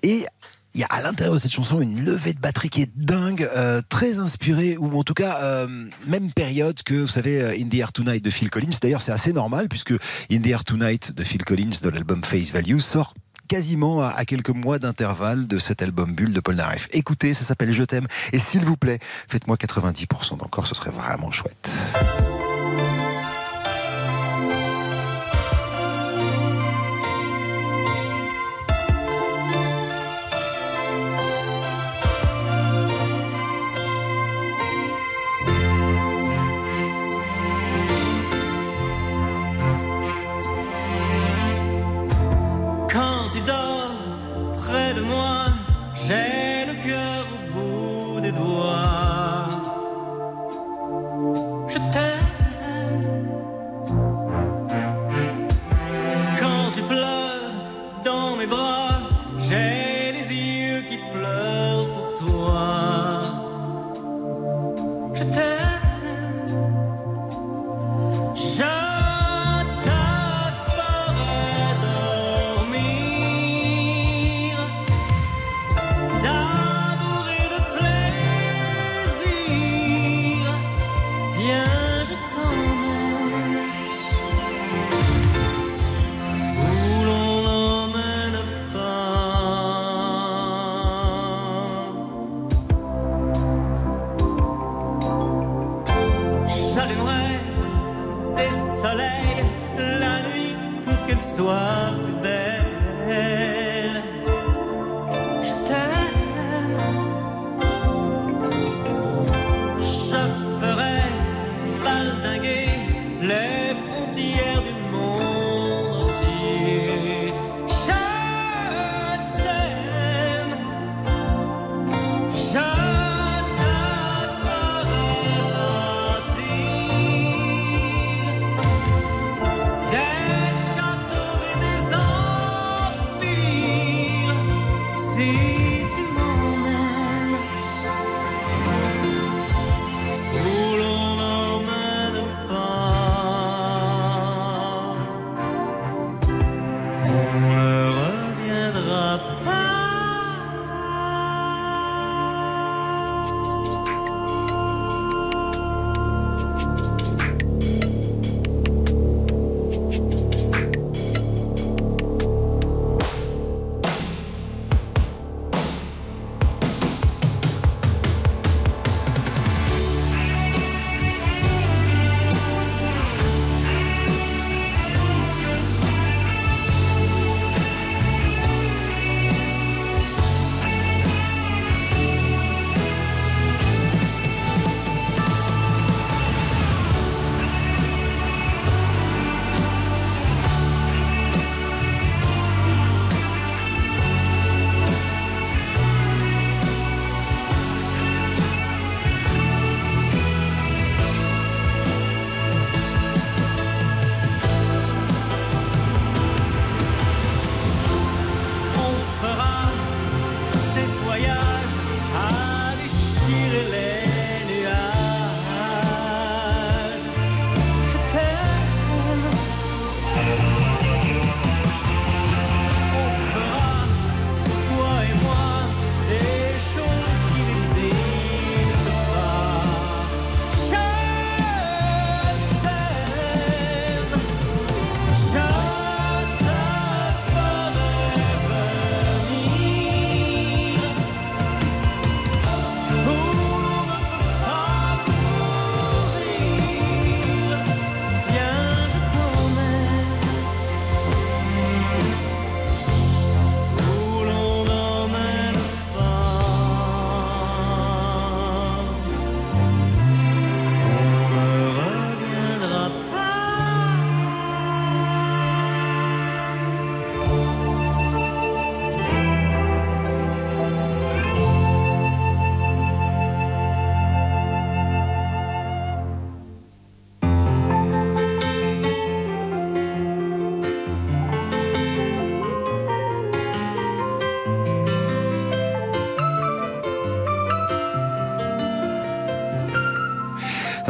et il y a à l'intérieur de cette chanson une levée de batterie qui est dingue, euh, très inspirée, ou en tout cas, euh, même période que, vous savez, euh, In the Air Tonight de Phil Collins. D'ailleurs, c'est assez normal, puisque In the Air Tonight de Phil Collins, de l'album Face Value, sort quasiment à, quelques mois d'intervalle de cet album Bulle de Polnareff. Écoutez, ça s'appelle Je t'aime, et s'il vous plaît, faites-moi 90% d'encore, ce serait vraiment chouette. Pour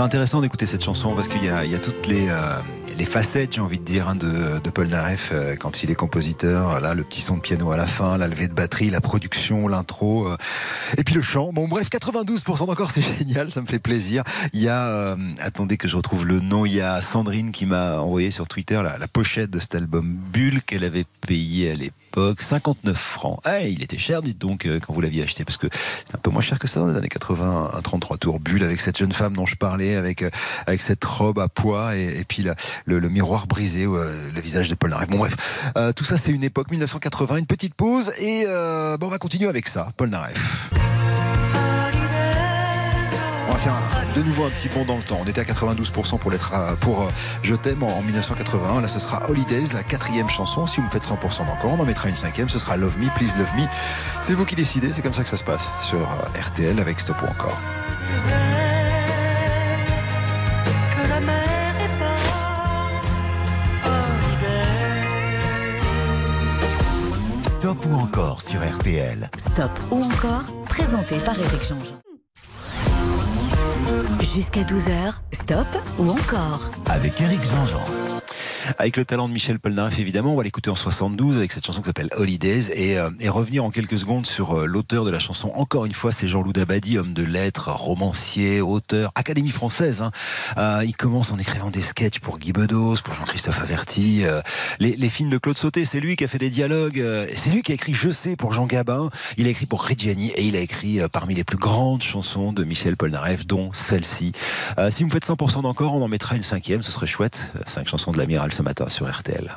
intéressant d'écouter cette chanson parce qu'il y a, toutes les, euh, les facettes, j'ai envie de dire, hein, de, de Paul Naref euh, quand il est compositeur. Là, le petit son de piano à la fin, la levée de batterie, la production, l'intro, euh, et puis le chant. Bon, bref, 92% encore, c'est génial, ça me fait plaisir. Il y a, euh, attendez que je retrouve le nom, il y a Sandrine qui m'a envoyé sur Twitter la, pochette de cet album Bulle qu'elle avait payé à l'époque. 59 francs. Ah, il était cher, dites donc, quand vous l'aviez acheté, parce que c'est un peu moins cher que ça dans les années 80, un 33 tours bulle avec cette jeune femme dont je parlais, avec, avec cette robe à pois et, et puis la- le, miroir brisé, euh, le visage de Paul Naref. Bon, bref, Euh, tout ça, c'est une époque 1980, une petite pause, et euh, bon, on va continuer avec ça, Paul Naref. On va faire de nouveau un petit bond dans le temps. On était à 92% pour, Je t'aime en, en 1981. Là, ce sera Holidays, la quatrième chanson. Si vous me faites 100% d'encore, on en mettra une cinquième. Ce sera Love Me, Please Love Me. C'est vous qui décidez. C'est comme ça que ça se passe sur RTL avec Stop ou encore. Stop ou encore sur RTL. Stop ou encore, présenté par Éric Jean-Jean. Jusqu'à 12h, stop ou encore Avec Eric Jean-Jean. Avec le talent de Michel Polnareff, évidemment, on va l'écouter en 72 avec cette chanson qui s'appelle Holidays et, euh, revenir en quelques secondes sur euh, l'auteur de la chanson. Encore une fois, c'est Jean-Loup Dabadi, homme de lettres, romancier, auteur, Académie française. hein. Euh, il commence en écrivant des sketchs pour Guy Bedos, pour Jean-Christophe Averti, les, films de Claude Sauté. C'est lui qui a fait des dialogues. c'est lui qui a écrit Je sais pour Jean Gabin. Il a écrit pour Reggiani et il a écrit parmi les plus grandes chansons de Michel Polnareff, dont celle-ci. Si vous me faites 100% d'encore, on en mettra une cinquième. Ce serait chouette. Cinq chansons de l'amiral ce matin sur RTL.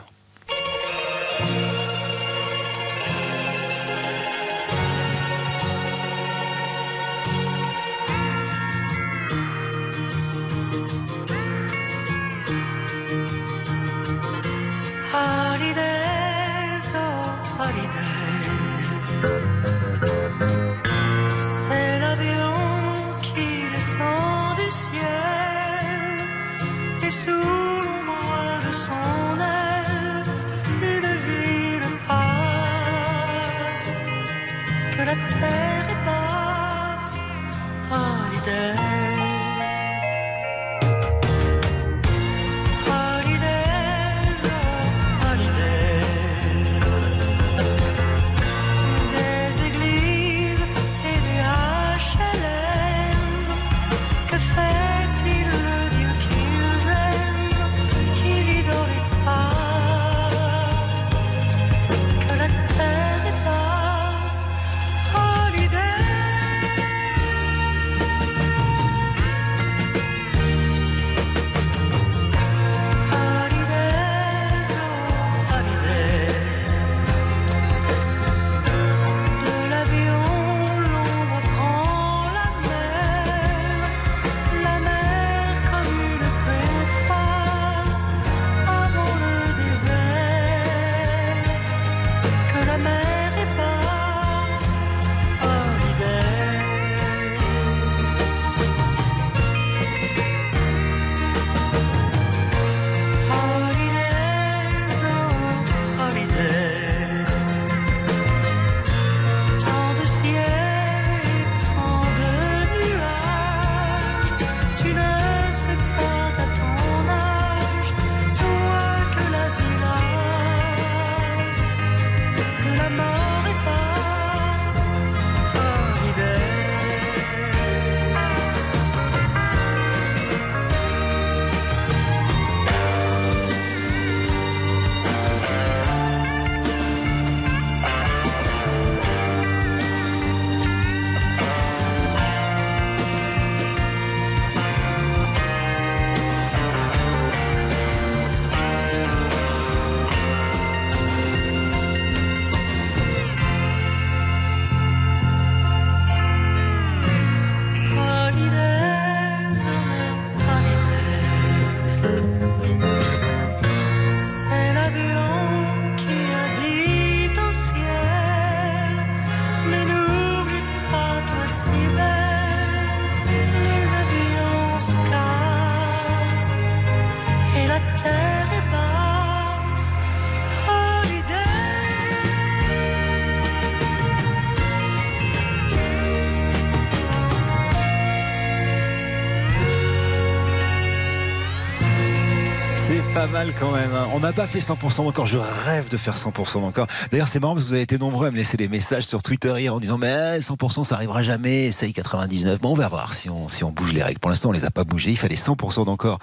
Mal quand même. On n'a pas fait 100% d'encore. Je rêve de faire 100% d'encore. D'ailleurs, c'est marrant parce que vous avez été nombreux à me laisser des messages sur Twitter hier en disant Mais 100% ça arrivera jamais. Essaye 99. Bon, on va voir si on, si on bouge les règles. Pour l'instant, on les a pas bougées. Il fallait 100% d'encore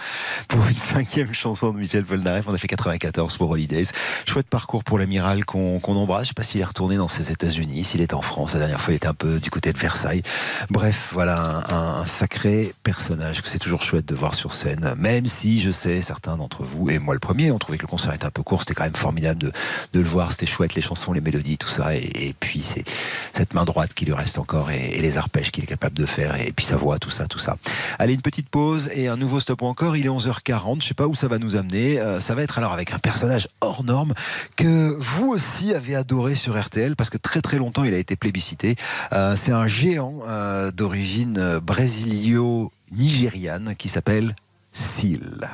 pour une cinquième chanson de Michel Polnareff. On a fait 94 pour Holidays. Chouette parcours pour l'amiral qu'on qu'on embrasse. Je sais pas s'il est retourné dans ses États-Unis, s'il est en France. La dernière fois, il était un peu du côté de Versailles. Bref, voilà un, un sacré personnage que c'est toujours chouette de voir sur scène. Même si je sais, certains d'entre vous, et moi le premier, ont trouvé le concert était un peu court. C'était quand même formidable de, le voir. C'était chouette, les chansons, les mélodies, tout ça. Et, puis, c'est cette main droite qui lui reste encore et, les arpèges qu'il est capable de faire. Et puis sa voix, tout ça, tout ça. Allez, une petite pause et un nouveau stop encore. Il est 11h40. Je sais pas où ça va nous amener. Euh, ça va être alors avec un personnage hors norme que vous aussi avez adoré sur RTL parce que très très longtemps il a été plébiscité. Euh, c'est un géant euh, d'origine brésilio-nigériane qui s'appelle Seal.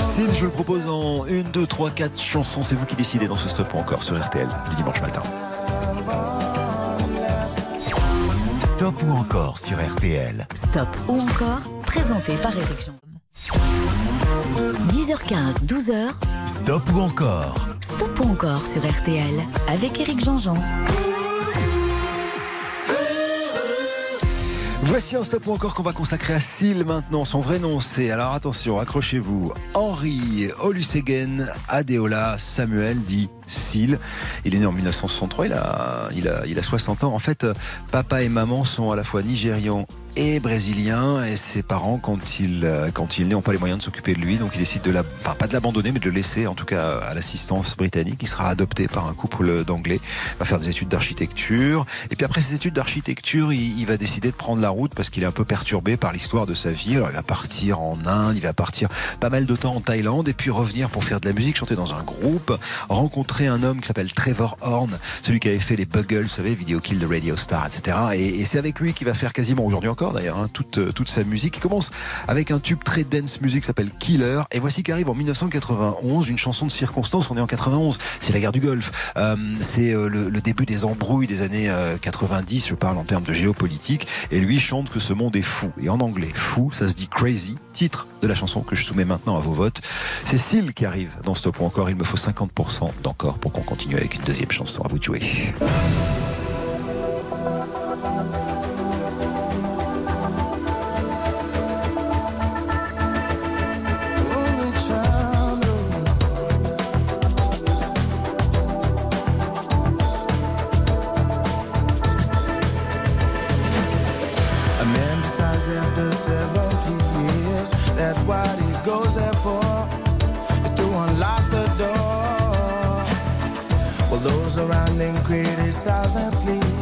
Seal, je le propose en 1, 2, 3, 4 chansons. C'est vous qui décidez dans ce stop ou encore sur RTL du dimanche matin. Stop ou encore sur RTL. Stop ou encore, présenté par Éric Jean. 10h15, 12h, Stop ou encore Stop ou encore sur RTL avec Éric Jean-Jean. Voici un stop ou encore qu'on va consacrer à Seal maintenant. Son vrai nom, c'est, alors attention, accrochez-vous, Henri Olusegun Adeola Samuel dit Seal. Il est né en 1963, il a, il a, il a 60 ans. En fait, euh, papa et maman sont à la fois nigérians et brésiliens et ses parents quand il euh, quand il est n'ont pas les moyens de s'occuper de lui. Donc il décide de la enfin, pas de l'abandonner mais de le laisser en tout cas à l'assistance britannique. Il sera adopté par un couple d'anglais. Va faire des études d'architecture. Et puis après ces études d'architecture il, va décider de prendre la route parce qu'il est un peu perturbé par l'histoire de sa vie. Alors il va partir en Inde il va partir pas mal de temps en Thaïlande et puis revenir pour faire de la musique chanter dans un groupe rencontrer un homme qui s'appelle Trevor Horn celui qui avait fait les Buggles vous savez Video Kill the Radio Star etc et, et c'est avec lui qu'il va faire quasiment aujourd'hui encore d'ailleurs hein, toute, euh, toute sa musique. Commence avec un tube très dance music qui s'appelle Killer. Et voici qu'arrive en 1991 une chanson de circonstance. On est en 91, c'est la guerre du Golfe. Euh, c'est euh, le, début des embrouilles des années euh, 90, je parle en termes de géopolitique. Et lui chante que ce monde est fou. Et en anglais, fou, ça se dit crazy. Titre de la chanson que je soumets maintenant à vos votes. C'est Seal qui arrive dans Stop ou encore. Il me faut 50% d'encore pour qu'on continue avec une deuxième chanson. À vous de jouer. me.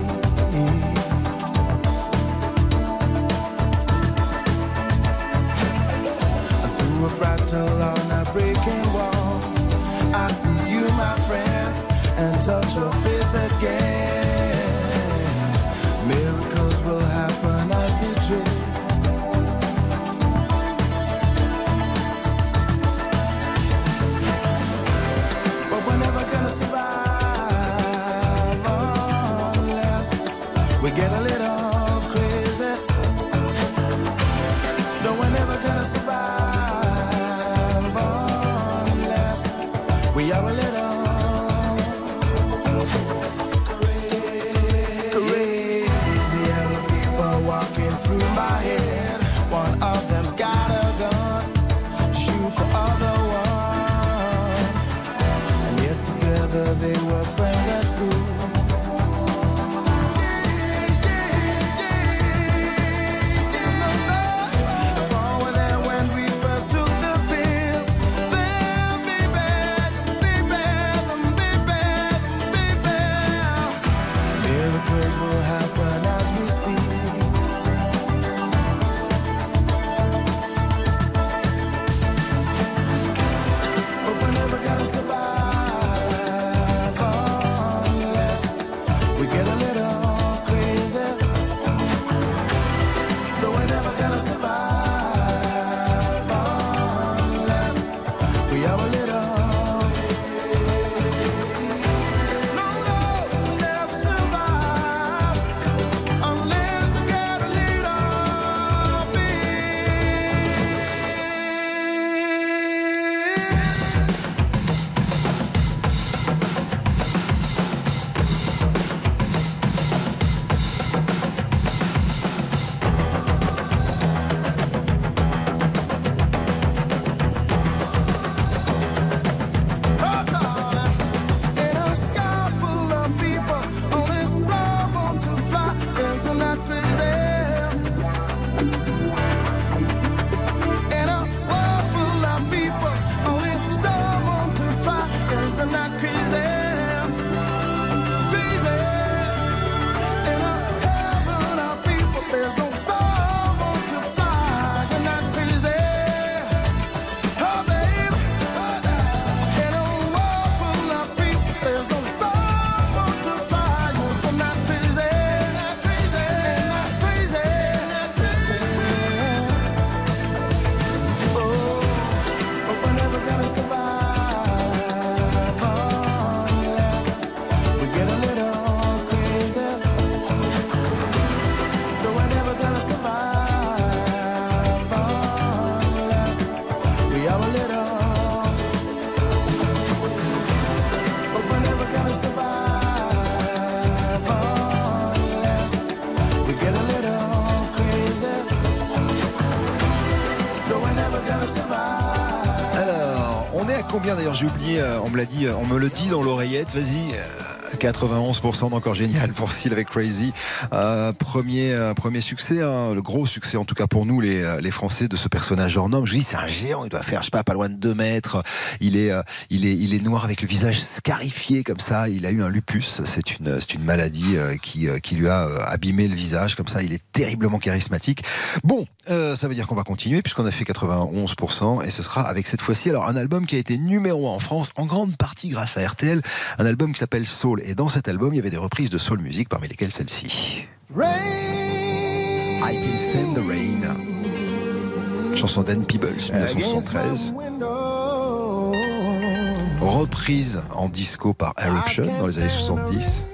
Thank. Me dit, euh, on me le dit dans l'oreillette, vas-y. euh, 91% d'encore génial pour Seal Crazy. Euh, premier, euh, premier succès, hein, le gros succès en tout cas pour nous les, euh, les Français de ce personnage hors norme. Je dis c'est un géant, il doit faire je sais pas pas loin de 2 mètres. Il est, euh, il est, il est noir avec le visage scarifié comme ça. Il a eu un lupus, c'est une, c'est une maladie euh, qui, euh, qui lui a euh, abîmé le visage comme ça. Il est terriblement charismatique. Bon, euh, ça veut dire qu'on va continuer puisqu'on a fait 91% et ce sera avec cette fois-ci alors un album qui a été numéro 1 en France en grande partie grâce à RTL, un album qui s'appelle Soul et dans cet album il y avait des reprises de soul music parmi lesquelles celle-ci. I Can Stand the Rain. Chanson d'Anne Peebles, 1973. Reprise en disco par Eruption dans les années 70.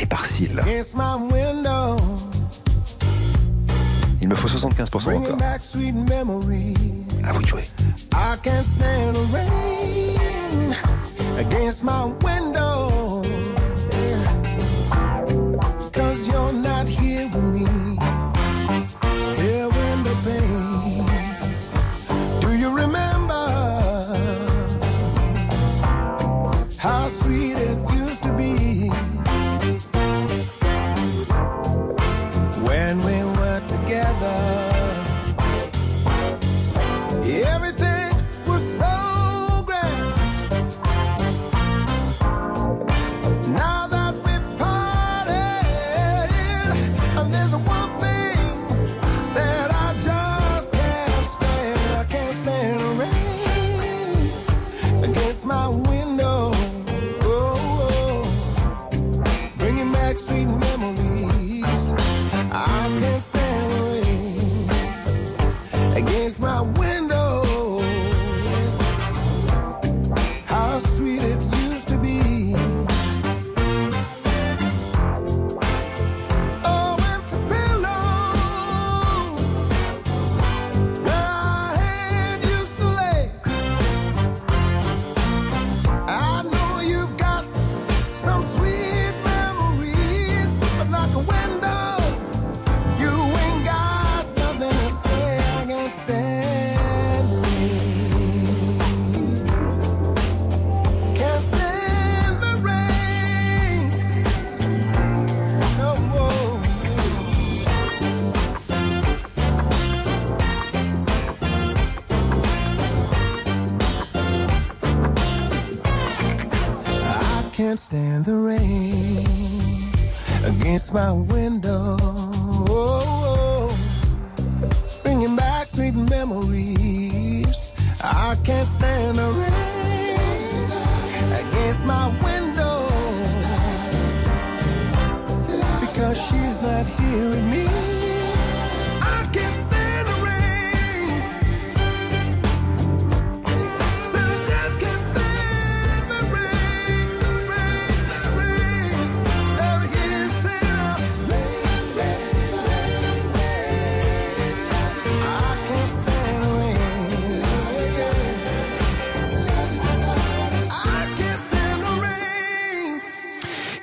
Et par Seal. Il me faut 75% bringing encore. À vous de jouer. I can't stand the rain against my window. Cause you're not stand the rain against my window.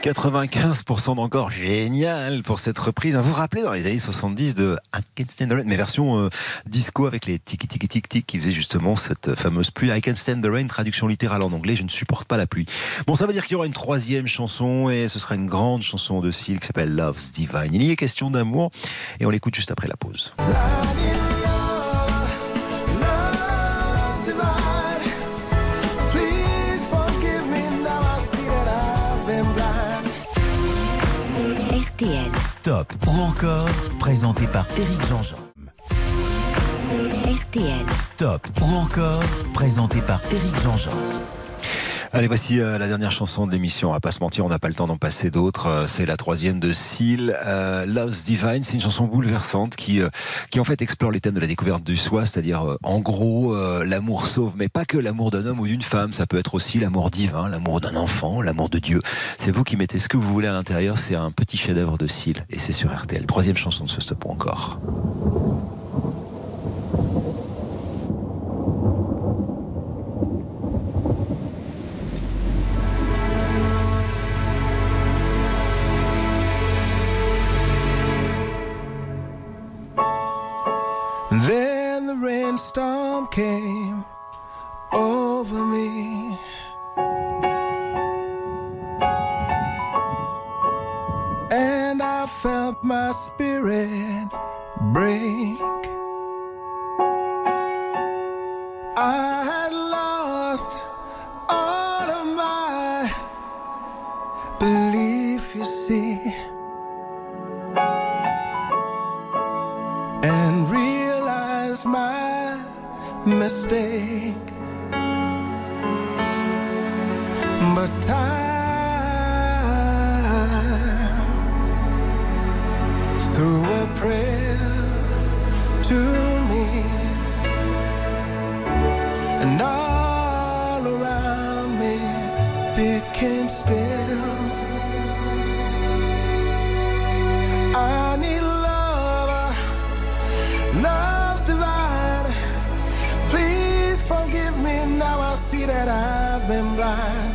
95% d'encore, génial pour cette reprise. Vous vous rappelez dans les années 70 de I Can Stand the Rain, mais version euh, disco avec les tiki tiki tic tic qui faisait justement cette fameuse pluie. I Can Stand the Rain, traduction littérale en anglais, je ne supporte pas la pluie. Bon, ça veut dire qu'il y aura une troisième chanson et ce sera une grande chanson de Seal qui s'appelle Love's Divine. Il y est question d'amour et on l'écoute juste après la pause. Stop ou encore, présenté par Éric Jean-Jean. RTL, Stop ou encore, présenté par Éric Jean-Jean. Allez, voici euh, la dernière chanson de l'émission. On va pas se mentir, on n'a pas le temps d'en passer d'autres. Euh, c'est la troisième de Seal, euh, Love's Divine. C'est une chanson bouleversante qui, en fait explore les thèmes de la découverte du soi, c'est-à-dire en gros l'amour sauve, mais pas que l'amour d'un homme ou d'une femme. Ça peut être aussi l'amour divin, l'amour d'un enfant, l'amour de Dieu. C'est vous qui mettez ce que vous voulez à l'intérieur. C'est un petit chef-d'œuvre de Seal et c'est sur RTL. Troisième chanson de ce stop ou Then the rainstorm came over me. And I felt my spirit break. I had lost all of my belief, you see. And real mistake. But time threw a prayer to me, and all around me became still. That I've been blind.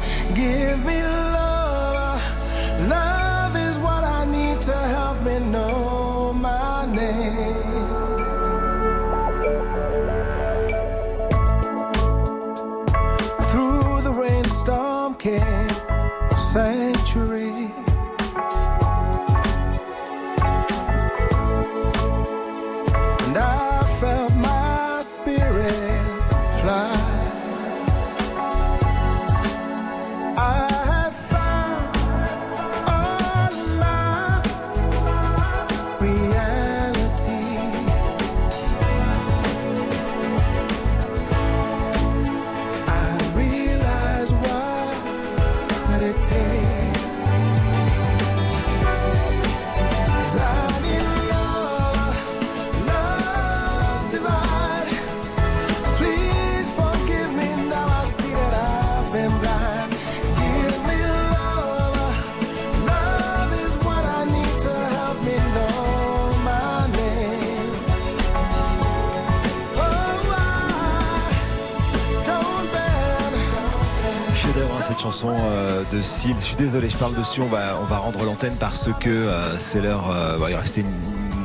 De Seal. Je suis désolé, je parle dessus. On va, on va rendre l'antenne parce que euh, c'est l'heure. euh, il restait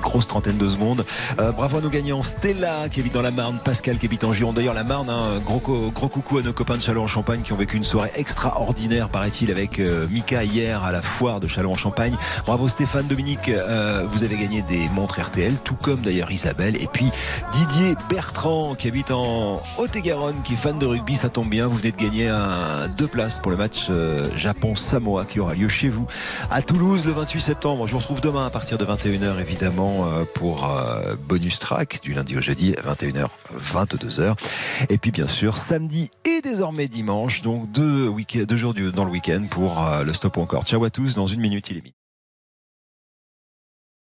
grosse trentaine de secondes. Euh, bravo à nos gagnants. Stella qui habite dans la Marne, Pascal qui habite en Gironde. D'ailleurs, la Marne, hein, gros, gros coucou à nos copains de Châlons-en-Champagne qui ont vécu une soirée extraordinaire, paraît-il, avec euh, Mika hier à la foire de Châlons-en-Champagne. Bravo Stéphane, Dominique. euh, vous avez gagné des montres RTL, tout comme d'ailleurs Isabelle. Et puis Didier Bertrand qui habite en Haute-et-Garonne, qui est fan de rugby, ça tombe bien. Vous venez de gagner un, deux places pour le match Japon-Samoa qui aura lieu chez vous à Toulouse le 28 septembre. Je vous retrouve demain à partir de 21h évidemment euh, pour euh, bonus track du lundi au jeudi 21h 22h. Et puis bien sûr samedi et désormais dimanche, donc deux, deux jours dans le week-end pour euh, le stop ou encore. Ciao à tous, dans une minute il est midi.